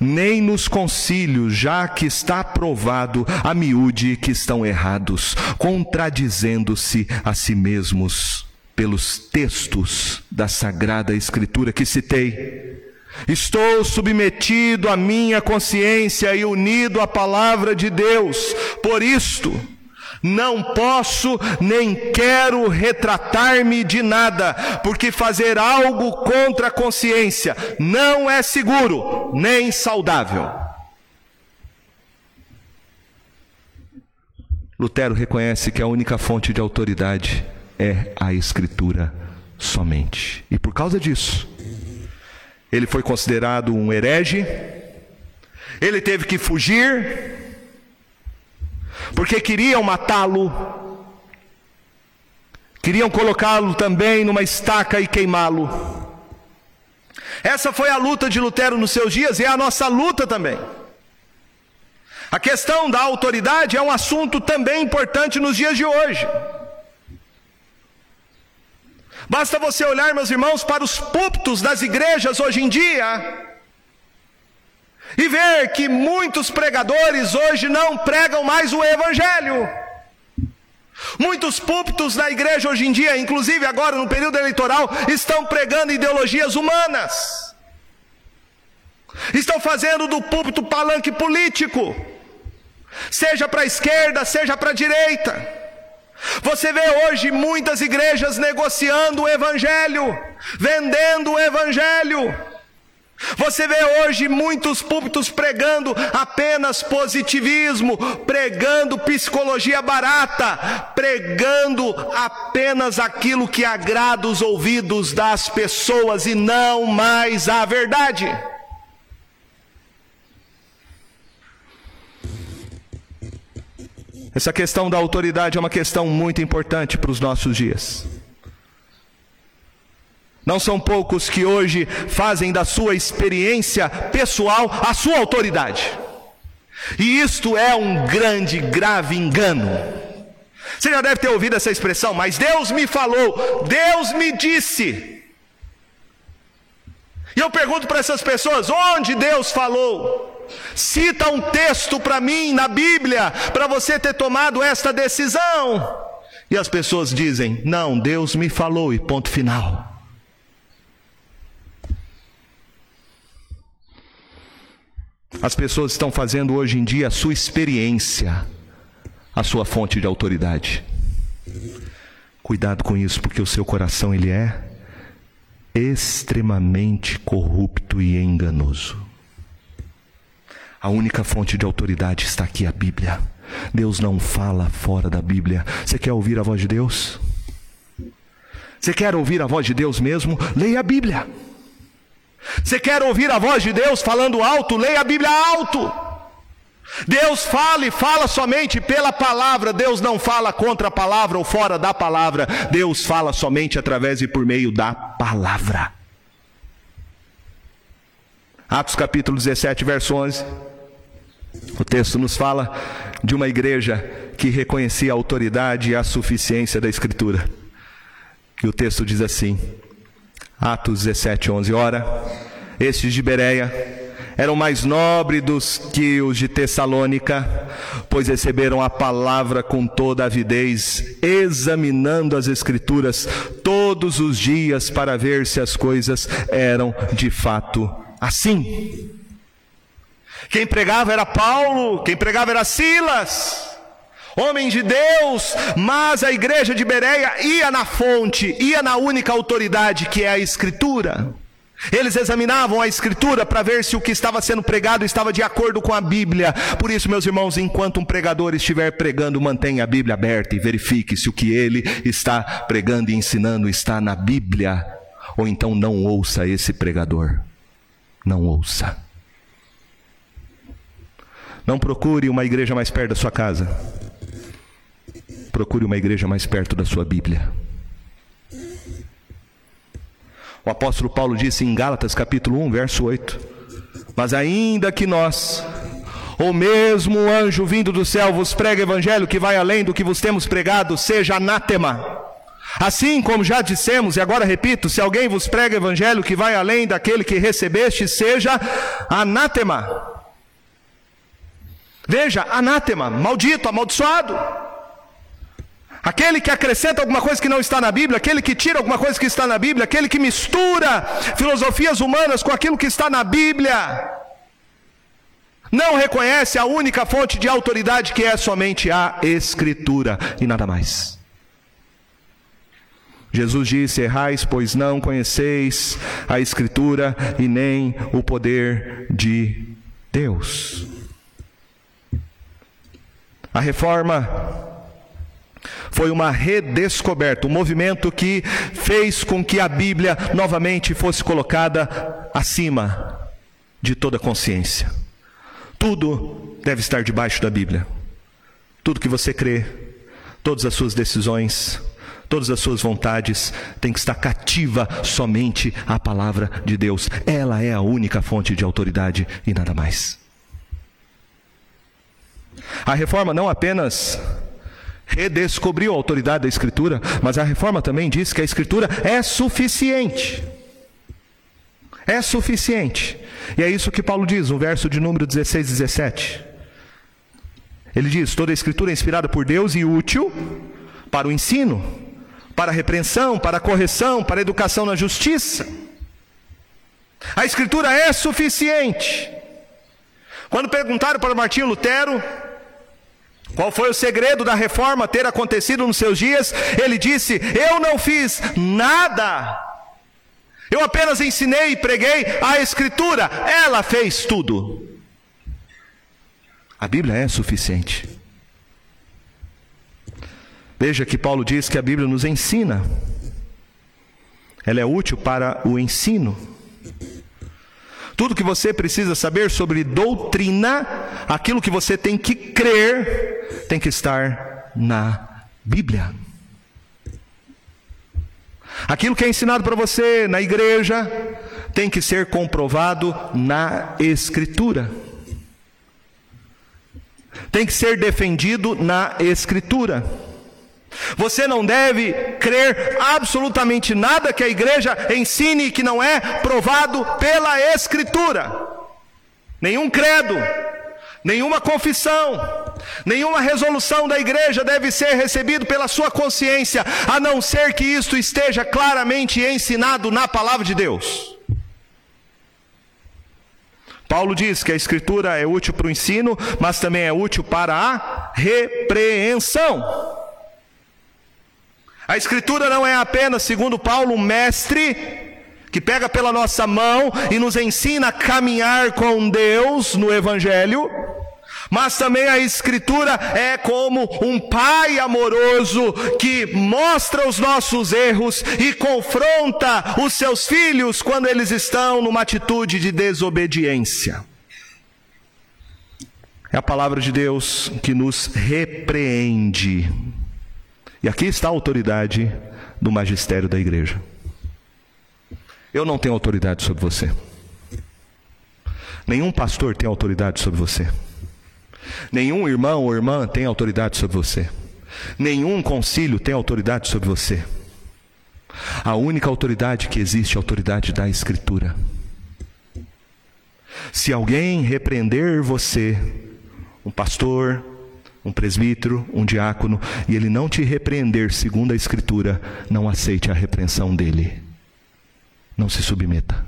S1: nem nos concílios, já que está provado a miúde que estão errados, contradizendo-se a si mesmos pelos textos da Sagrada Escritura que citei. Estou submetido à minha consciência e unido à palavra de Deus. Por isto, não posso nem quero retratar-me de nada, porque fazer algo contra a consciência não é seguro nem saudável. Lutero reconhece que a única fonte de autoridade é a Escritura somente. E por causa disso, ele foi considerado um herege, ele teve que fugir, porque queriam matá-lo, queriam colocá-lo também numa estaca e queimá-lo. Essa foi a luta de Lutero nos seus dias e é a nossa luta também. A questão da autoridade é um assunto também importante nos dias de hoje. Basta você olhar, meus irmãos, para os púlpitos das igrejas hoje em dia e ver que muitos pregadores hoje não pregam mais o Evangelho. Muitos púlpitos da igreja hoje em dia, inclusive agora no período eleitoral, estão pregando ideologias humanas. Estão fazendo do púlpito palanque político, seja para a esquerda, seja para a direita. Você vê hoje muitas igrejas negociando o Evangelho, vendendo o Evangelho. Você vê hoje muitos púlpitos pregando apenas positivismo, pregando psicologia barata, pregando apenas aquilo que agrada os ouvidos das pessoas e não mais a verdade. Essa questão da autoridade é uma questão muito importante para os nossos dias. Não são poucos que hoje fazem da sua experiência pessoal a sua autoridade. E isto é um grande, grave engano. Você já deve ter ouvido essa expressão, mas Deus me falou, Deus me disse. E eu pergunto para essas pessoas: onde Deus falou? Cita um texto para mim na Bíblia, para você ter tomado esta decisão. E as pessoas dizem: não, Deus me falou, e ponto final. As pessoas estão fazendo hoje em dia a sua experiência, a sua fonte de autoridade. Cuidado com isso, porque o seu coração ele é extremamente corrupto e enganoso. A única fonte de autoridade está aqui, a Bíblia. Deus não fala fora da Bíblia. Você quer ouvir a voz de Deus? Você quer ouvir a voz de Deus mesmo? Leia a Bíblia. Você quer ouvir a voz de Deus falando alto? Leia a Bíblia alto. Deus fala e fala somente pela palavra. Deus não fala contra a palavra ou fora da palavra. Deus fala somente através e por meio da palavra. Atos capítulo 17, verso 11. O texto nos fala de uma igreja que reconhecia a autoridade e a suficiência da Escritura. E o texto diz assim, Atos 17, 11: Ora, estes de Bereia eram mais nobres dos que os de Tessalônica, pois receberam a palavra com toda avidez, examinando as Escrituras todos os dias para ver se as coisas eram de fato assim. Quem pregava era Paulo, quem pregava era Silas, homem de Deus, mas a igreja de Bereia ia na fonte, ia na única autoridade que é a Escritura. Eles examinavam a Escritura para ver se o que estava sendo pregado estava de acordo com a Bíblia. Por isso, meus irmãos, enquanto um pregador estiver pregando, mantenha a Bíblia aberta e verifique se o que ele está pregando e ensinando está na Bíblia, ou então não ouça esse pregador. Não ouça. Não procure uma igreja mais perto da sua casa. Procure uma igreja mais perto da sua Bíblia. O apóstolo Paulo disse em Gálatas capítulo 1, verso 8: Mas ainda que nós, ou mesmo um anjo vindo do céu vos prega evangelho que vai além do que vos temos pregado, seja anátema. Assim como já dissemos, e agora repito: se alguém vos prega evangelho que vai além daquele que recebeste, seja anátema. Veja, anátema, maldito, amaldiçoado. Aquele que acrescenta alguma coisa que não está na Bíblia, aquele que tira alguma coisa que está na Bíblia, aquele que mistura filosofias humanas com aquilo que está na Bíblia, não reconhece a única fonte de autoridade que é somente a Escritura e nada mais. Jesus disse: Errais, pois não conheceis a Escritura e nem o poder de Deus. A reforma foi uma redescoberta, um movimento que fez com que a Bíblia novamente fosse colocada acima de toda consciência. Tudo deve estar debaixo da Bíblia. Tudo que você crê, todas as suas decisões, todas as suas vontades tem que estar cativa somente à palavra de Deus. Ela é a única fonte de autoridade e nada mais. A reforma não apenas redescobriu a autoridade da Escritura, mas a reforma também diz que a Escritura é suficiente. É suficiente. E é isso que Paulo diz no verso de número 16 e 17. Ele diz: toda a Escritura é inspirada por Deus e útil para o ensino, para a repreensão, para a correção, para a educação na justiça. A Escritura é suficiente. Quando perguntaram para Martinho Lutero, qual foi o segredo da reforma ter acontecido nos seus dias? Ele disse: Eu não fiz nada. Eu apenas ensinei e preguei a Escritura. Ela fez tudo. A Bíblia é suficiente. Veja que Paulo diz que a Bíblia nos ensina. Ela é útil para o ensino. Tudo que você precisa saber sobre doutrina, aquilo que você tem que crer, tem que estar na Bíblia. Aquilo que é ensinado para você na igreja tem que ser comprovado na Escritura. Tem que ser defendido na Escritura. Você não deve crer absolutamente nada que a igreja ensine que não é provado pela Escritura. Nenhum credo, nenhuma confissão, nenhuma resolução da igreja deve ser recebido pela sua consciência, a não ser que isto esteja claramente ensinado na palavra de Deus. Paulo diz que a escritura é útil para o ensino, mas também é útil para a repreensão. A Escritura não é apenas, segundo Paulo, um mestre que pega pela nossa mão e nos ensina a caminhar com Deus no Evangelho, mas também a Escritura é como um pai amoroso que mostra os nossos erros e confronta os seus filhos quando eles estão numa atitude de desobediência. É a palavra de Deus que nos repreende. E aqui está a autoridade do magistério da igreja. Eu não tenho autoridade sobre você. Nenhum pastor tem autoridade sobre você. Nenhum irmão ou irmã tem autoridade sobre você. Nenhum concílio tem autoridade sobre você. A única autoridade que existe é a autoridade da Escritura. Se alguém repreender você, um pastor, um presbítero, um diácono, e ele não te repreender segundo a Escritura, não aceite a repreensão dele. Não se submeta.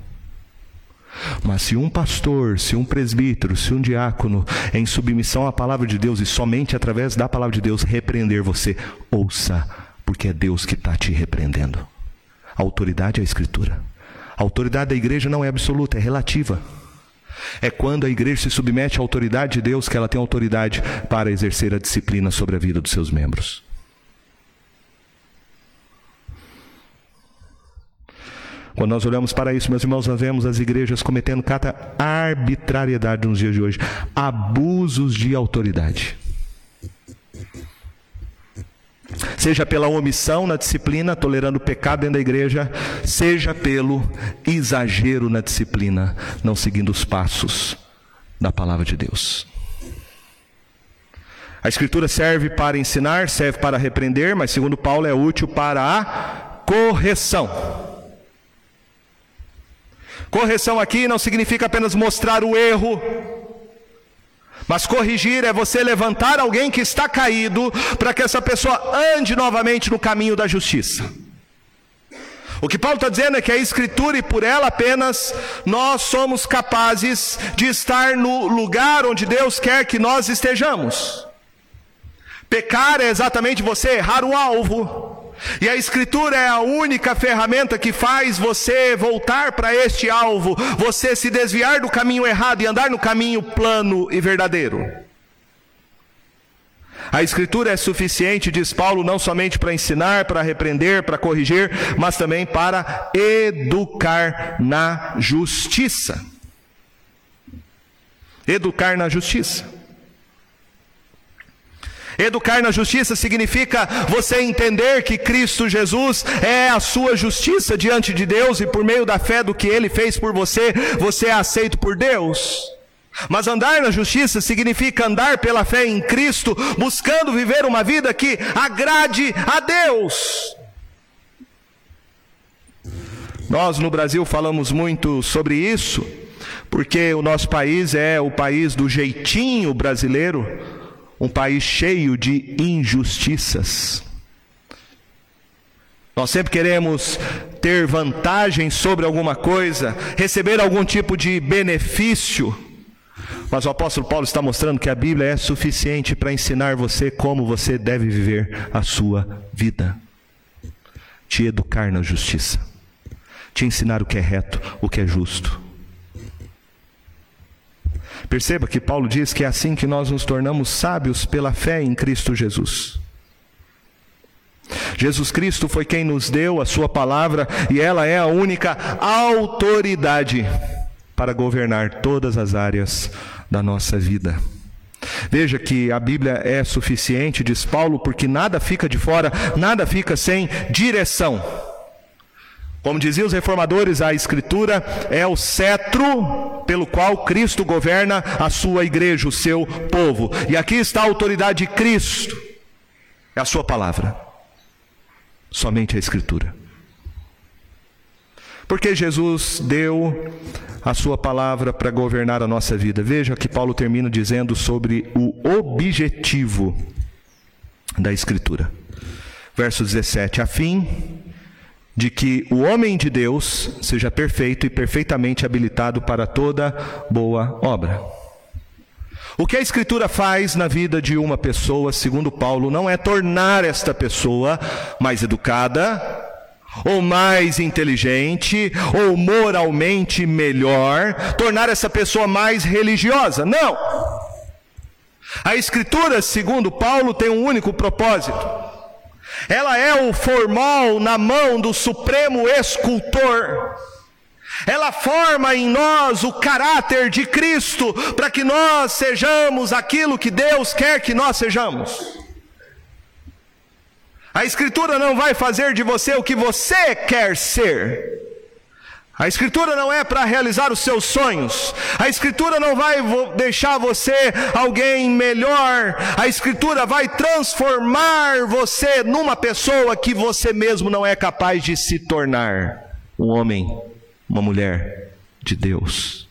S1: Mas se um pastor, se um presbítero, se um diácono, em submissão à palavra de Deus e somente através da palavra de Deus repreender você, ouça, porque é Deus que está te repreendendo. A autoridade é a Escritura. A autoridade da igreja não é absoluta, é relativa. É quando a igreja se submete à autoridade de Deus que ela tem autoridade para exercer a disciplina sobre a vida dos seus membros. Quando nós olhamos para isso, meus irmãos, nós vemos as igrejas cometendo cada arbitrariedade nos dias de hoje, abusos de autoridade. Seja pela omissão na disciplina, tolerando o pecado dentro da igreja, seja pelo exagero na disciplina, não seguindo os passos da palavra de Deus. A escritura serve para ensinar, serve para repreender, mas segundo Paulo é útil para a correção. Correção aqui não significa apenas mostrar o erro, mas corrigir é você levantar alguém que está caído para que essa pessoa ande novamente no caminho da justiça. O que Paulo está dizendo é que a Escritura e por ela apenas nós somos capazes de estar no lugar onde Deus quer que nós estejamos. Pecar é exatamente você errar o alvo. E a Escritura é a única ferramenta que faz você voltar para este alvo, você se desviar do caminho errado e andar no caminho plano e verdadeiro. A Escritura é suficiente, diz Paulo, não somente para ensinar, para repreender, para corrigir, mas também para educar na justiça. Educar na justiça. Educar na justiça significa você entender que Cristo Jesus é a sua justiça diante de Deus e por meio da fé do que ele fez por você, você é aceito por Deus. Mas andar na justiça significa andar pela fé em Cristo, buscando viver uma vida que agrade a Deus. Nós no Brasil falamos muito sobre isso, porque o nosso país é o país do jeitinho brasileiro um país cheio de injustiças. Nós sempre queremos ter vantagem sobre alguma coisa, receber algum tipo de benefício. Mas o apóstolo Paulo está mostrando que a Bíblia é suficiente para ensinar você como você deve viver a sua vida. Te educar na justiça, te ensinar o que é reto, o que é justo. Perceba que Paulo diz que é assim que nós nos tornamos sábios pela fé em Cristo Jesus. Jesus Cristo foi quem nos deu a Sua palavra e ela é a única autoridade para governar todas as áreas da nossa vida. Veja que a Bíblia é suficiente, diz Paulo, porque nada fica de fora, nada fica sem direção. Como diziam os reformadores, a Escritura é o cetro pelo qual Cristo governa a sua igreja, o seu povo. E aqui está a autoridade de Cristo, é a sua palavra. Somente a Escritura. Porque Jesus deu a sua palavra para governar a nossa vida. Veja que Paulo termina dizendo sobre o objetivo da Escritura. Verso 17: a fim de que o homem de Deus seja perfeito e perfeitamente habilitado para toda boa obra. O que a Escritura faz na vida de uma pessoa, segundo Paulo, não é tornar esta pessoa mais educada, ou mais inteligente, ou moralmente melhor, tornar essa pessoa mais religiosa. Não! A Escritura, segundo Paulo, tem um único propósito ela é o formal na mão do Supremo Escultor. Ela forma em nós o caráter de Cristo para que nós sejamos aquilo que Deus quer que nós sejamos. A Escritura não vai fazer de você o que você quer ser. A Escritura não é para realizar os seus sonhos. A Escritura não vai deixar você alguém melhor. A Escritura vai transformar você numa pessoa que você mesmo não é capaz de se tornar. Um homem, uma mulher de Deus.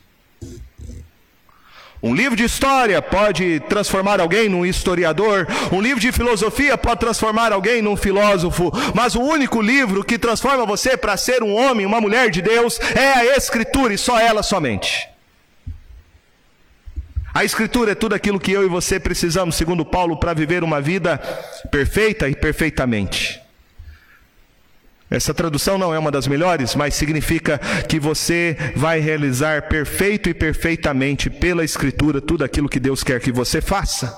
S1: Um livro de história pode transformar alguém num historiador, um livro de filosofia pode transformar alguém num filósofo, mas o único livro que transforma você para ser um homem, uma mulher de Deus, é a Escritura e só ela somente. A Escritura é tudo aquilo que eu e você precisamos, segundo Paulo, para viver uma vida perfeita e perfeitamente. Essa tradução não é uma das melhores, mas significa que você vai realizar perfeito e perfeitamente pela Escritura tudo aquilo que Deus quer que você faça.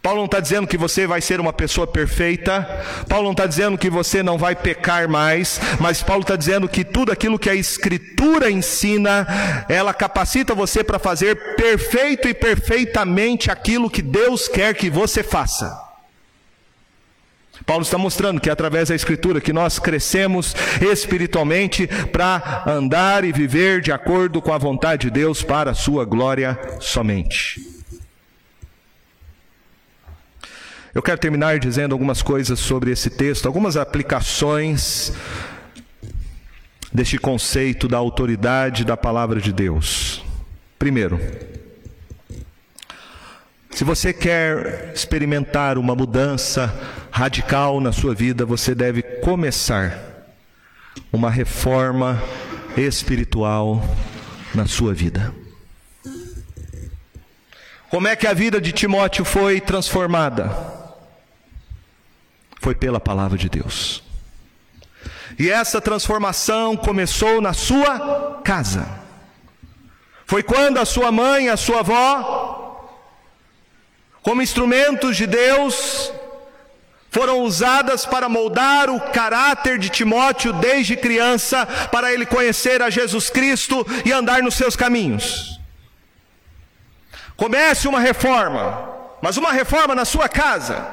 S1: Paulo não está dizendo que você vai ser uma pessoa perfeita, Paulo não está dizendo que você não vai pecar mais, mas Paulo está dizendo que tudo aquilo que a Escritura ensina, ela capacita você para fazer perfeito e perfeitamente aquilo que Deus quer que você faça. Paulo está mostrando que é através da Escritura que nós crescemos espiritualmente para andar e viver de acordo com a vontade de Deus para a sua glória somente. Eu quero terminar dizendo algumas coisas sobre esse texto, algumas aplicações deste conceito da autoridade da palavra de Deus. Primeiro, se você quer experimentar uma mudança radical na sua vida, você deve começar uma reforma espiritual na sua vida. Como é que a vida de Timóteo foi transformada? Foi pela palavra de Deus. E essa transformação começou na sua casa. Foi quando a sua mãe, a sua avó, como instrumentos de Deus, foram usadas para moldar o caráter de Timóteo desde criança, para ele conhecer a Jesus Cristo e andar nos seus caminhos. Comece uma reforma, mas uma reforma na sua casa.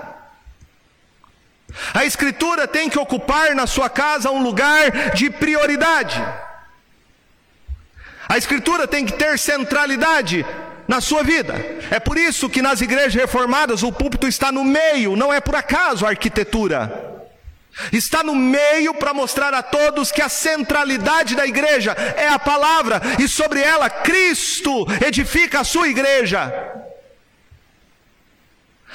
S1: A Escritura tem que ocupar na sua casa um lugar de prioridade. A Escritura tem que ter centralidade na sua vida. É por isso que nas igrejas reformadas o púlpito está no meio, não é por acaso a arquitetura. Está no meio para mostrar a todos que a centralidade da igreja é a palavra e sobre ela Cristo edifica a sua igreja.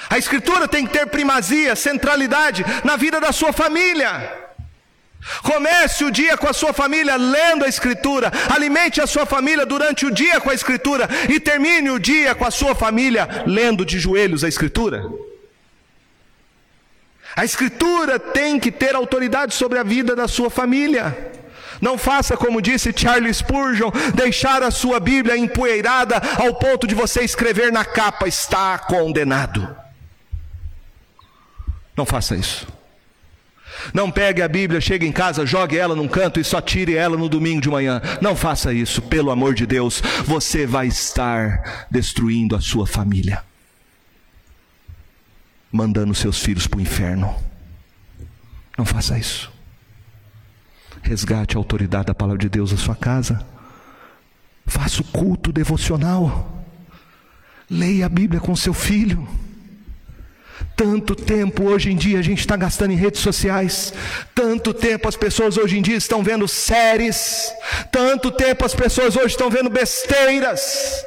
S1: A Escritura tem que ter primazia, centralidade na vida da sua família. Comece o dia com a sua família lendo a Escritura, alimente a sua família durante o dia com a Escritura e termine o dia com a sua família lendo de joelhos a Escritura. A Escritura tem que ter autoridade sobre a vida da sua família. Não faça como disse Charles Spurgeon, deixar a sua Bíblia empoeirada ao ponto de você escrever na capa: está condenado. Não faça isso. Não pegue a Bíblia, chegue em casa, jogue ela num canto e só tire ela no domingo de manhã. Não faça isso, pelo amor de Deus. Você vai estar destruindo a sua família, mandando seus filhos para o inferno. Não faça isso. Resgate a autoridade da palavra de Deus na sua casa. Faça o culto devocional. Leia a Bíblia com seu filho. Tanto tempo hoje em dia a gente está gastando em redes sociais, tanto tempo as pessoas hoje em dia estão vendo séries, tanto tempo as pessoas hoje estão vendo besteiras.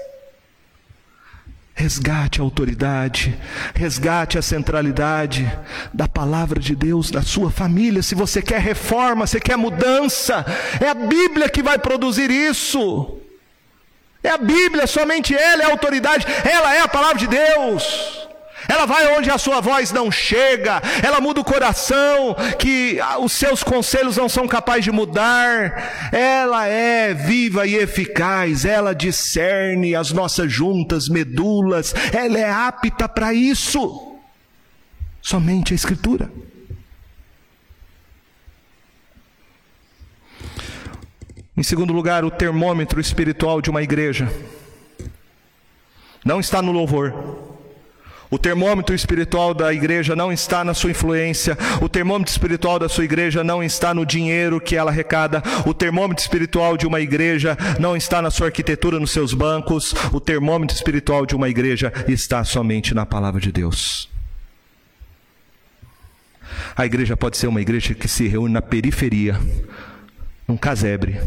S1: Resgate a autoridade, resgate a centralidade da palavra de Deus na sua família. Se você quer reforma, você quer mudança, é a Bíblia que vai produzir isso. É a Bíblia, somente ela é a autoridade, ela é a palavra de Deus. Ela vai onde a sua voz não chega, ela muda o coração, que os seus conselhos não são capazes de mudar. Ela é viva e eficaz, ela discerne as nossas juntas, medulas, ela é apta para isso. Somente a Escritura. Em segundo lugar, o termômetro espiritual de uma igreja não está no louvor. O termômetro espiritual da igreja não está na sua influência, o termômetro espiritual da sua igreja não está no dinheiro que ela arrecada, o termômetro espiritual de uma igreja não está na sua arquitetura, nos seus bancos, o termômetro espiritual de uma igreja está somente na palavra de Deus. A igreja pode ser uma igreja que se reúne na periferia, num casebre.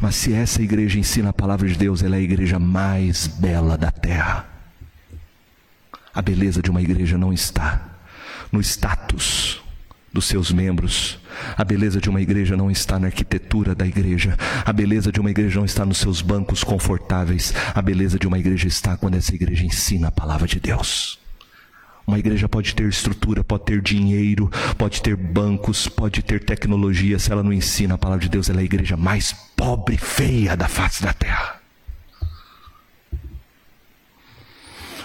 S1: Mas se essa igreja ensina a palavra de Deus, ela é a igreja mais bela da terra. A beleza de uma igreja não está no status dos seus membros. A beleza de uma igreja não está na arquitetura da igreja. A beleza de uma igreja não está nos seus bancos confortáveis. A beleza de uma igreja está quando essa igreja ensina a palavra de Deus. Uma igreja pode ter estrutura, pode ter dinheiro, pode ter bancos, pode ter tecnologia. Se ela não ensina a palavra de Deus, ela é a igreja mais pobre, feia da face da terra.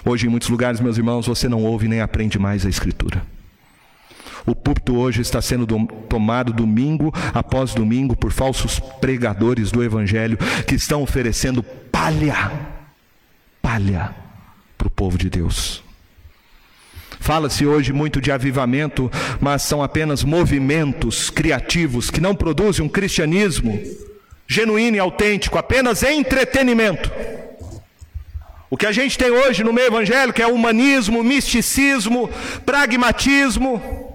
S1: Hoje, em muitos lugares, meus irmãos, você não ouve nem aprende mais a Escritura. O púlpito hoje está sendo tomado domingo após domingo por falsos pregadores do Evangelho que estão oferecendo palha, palha para o povo de Deus. Fala-se hoje muito de avivamento, mas são apenas movimentos criativos que não produzem um cristianismo genuíno e autêntico, apenas entretenimento. O que a gente tem hoje no meio evangélico é humanismo, misticismo, pragmatismo.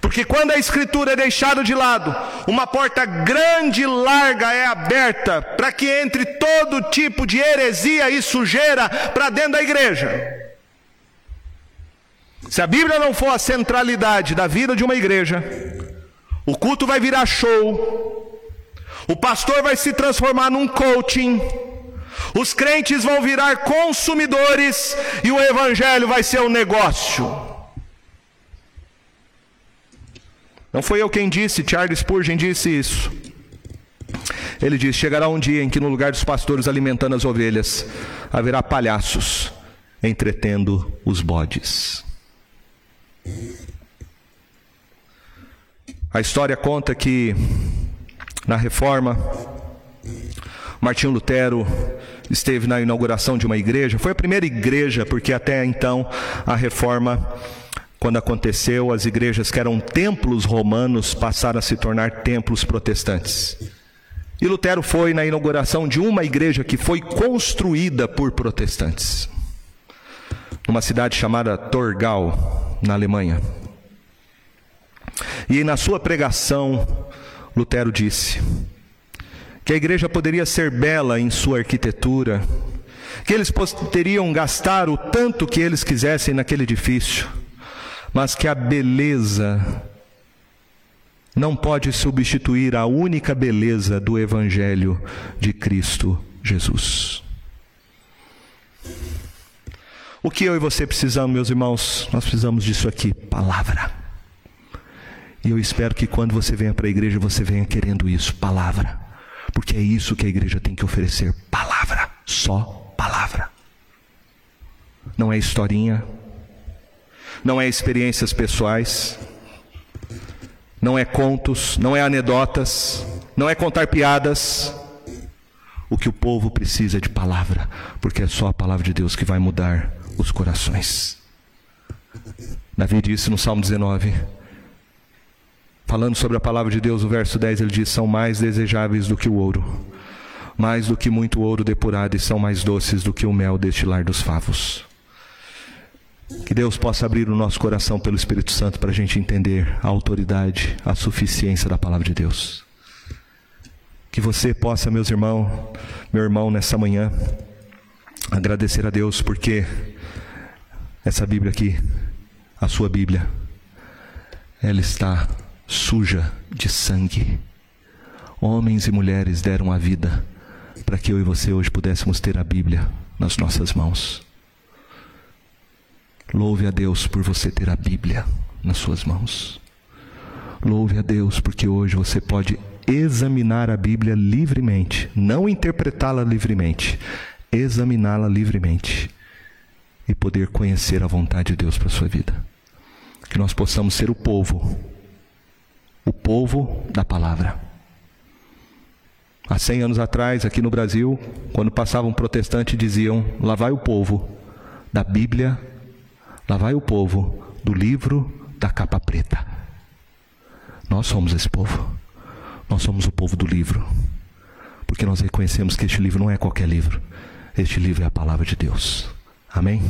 S1: Porque quando a escritura é deixada de lado, uma porta grande e larga é aberta para que entre todo tipo de heresia e sujeira para dentro da igreja. Se a Bíblia não for a centralidade da vida de uma igreja, o culto vai virar show, o pastor vai se transformar num coaching, os crentes vão virar consumidores e o evangelho vai ser um negócio. Não foi eu quem disse, Charles Spurgeon disse isso. Ele diz: Chegará um dia em que, no lugar dos pastores alimentando as ovelhas, haverá palhaços entretendo os bodes. A história conta que na reforma, Martinho Lutero esteve na inauguração de uma igreja. Foi a primeira igreja, porque até então a reforma, quando aconteceu, as igrejas que eram templos romanos passaram a se tornar templos protestantes. E Lutero foi na inauguração de uma igreja que foi construída por protestantes, numa cidade chamada Torgau, na Alemanha. E na sua pregação, Lutero disse que a igreja poderia ser bela em sua arquitetura, que eles poderiam gastar o tanto que eles quisessem naquele edifício, mas que a beleza não pode substituir a única beleza do Evangelho de Cristo Jesus. O que eu e você precisamos, meus irmãos? Nós precisamos disso aqui, palavra. E eu espero que quando você venha para a igreja, você venha querendo isso, palavra. Porque é isso que a igreja tem que oferecer, palavra, só palavra. Não é historinha, não é experiências pessoais, não é contos, não é anedotas, não é contar piadas. O que o povo precisa é de palavra, porque é só a palavra de Deus que vai mudar os corações. Davi disse no Salmo 19, falando sobre a palavra de Deus, o verso 10, ele diz: São mais desejáveis do que o ouro, mais do que muito ouro depurado, e são mais doces do que o mel destilar dos favos. Que Deus possa abrir o nosso coração pelo Espírito Santo para a gente entender a autoridade, a suficiência da palavra de Deus. Que você possa, meus irmãos, meu irmão, nessa manhã, agradecer a Deus porque essa Bíblia aqui, a sua Bíblia, ela está suja de sangue. Homens e mulheres deram a vida para que eu e você hoje pudéssemos ter a Bíblia nas nossas mãos. Louve a Deus por você ter a Bíblia nas suas mãos. Louve a Deus porque hoje você pode examinar a Bíblia livremente, não interpretá-la livremente, examiná-la livremente e poder conhecer a vontade de Deus para a sua vida. Que nós possamos ser o povo, o povo da palavra. Há 100 anos atrás, aqui no Brasil, quando passavam um protestante, diziam: lá vai o povo da Bíblia, lá vai o povo do livro da capa preta. Nós somos esse povo. Nós somos o povo do livro. Porque nós reconhecemos que este livro não é qualquer livro. Este livro é a palavra de Deus. Amém?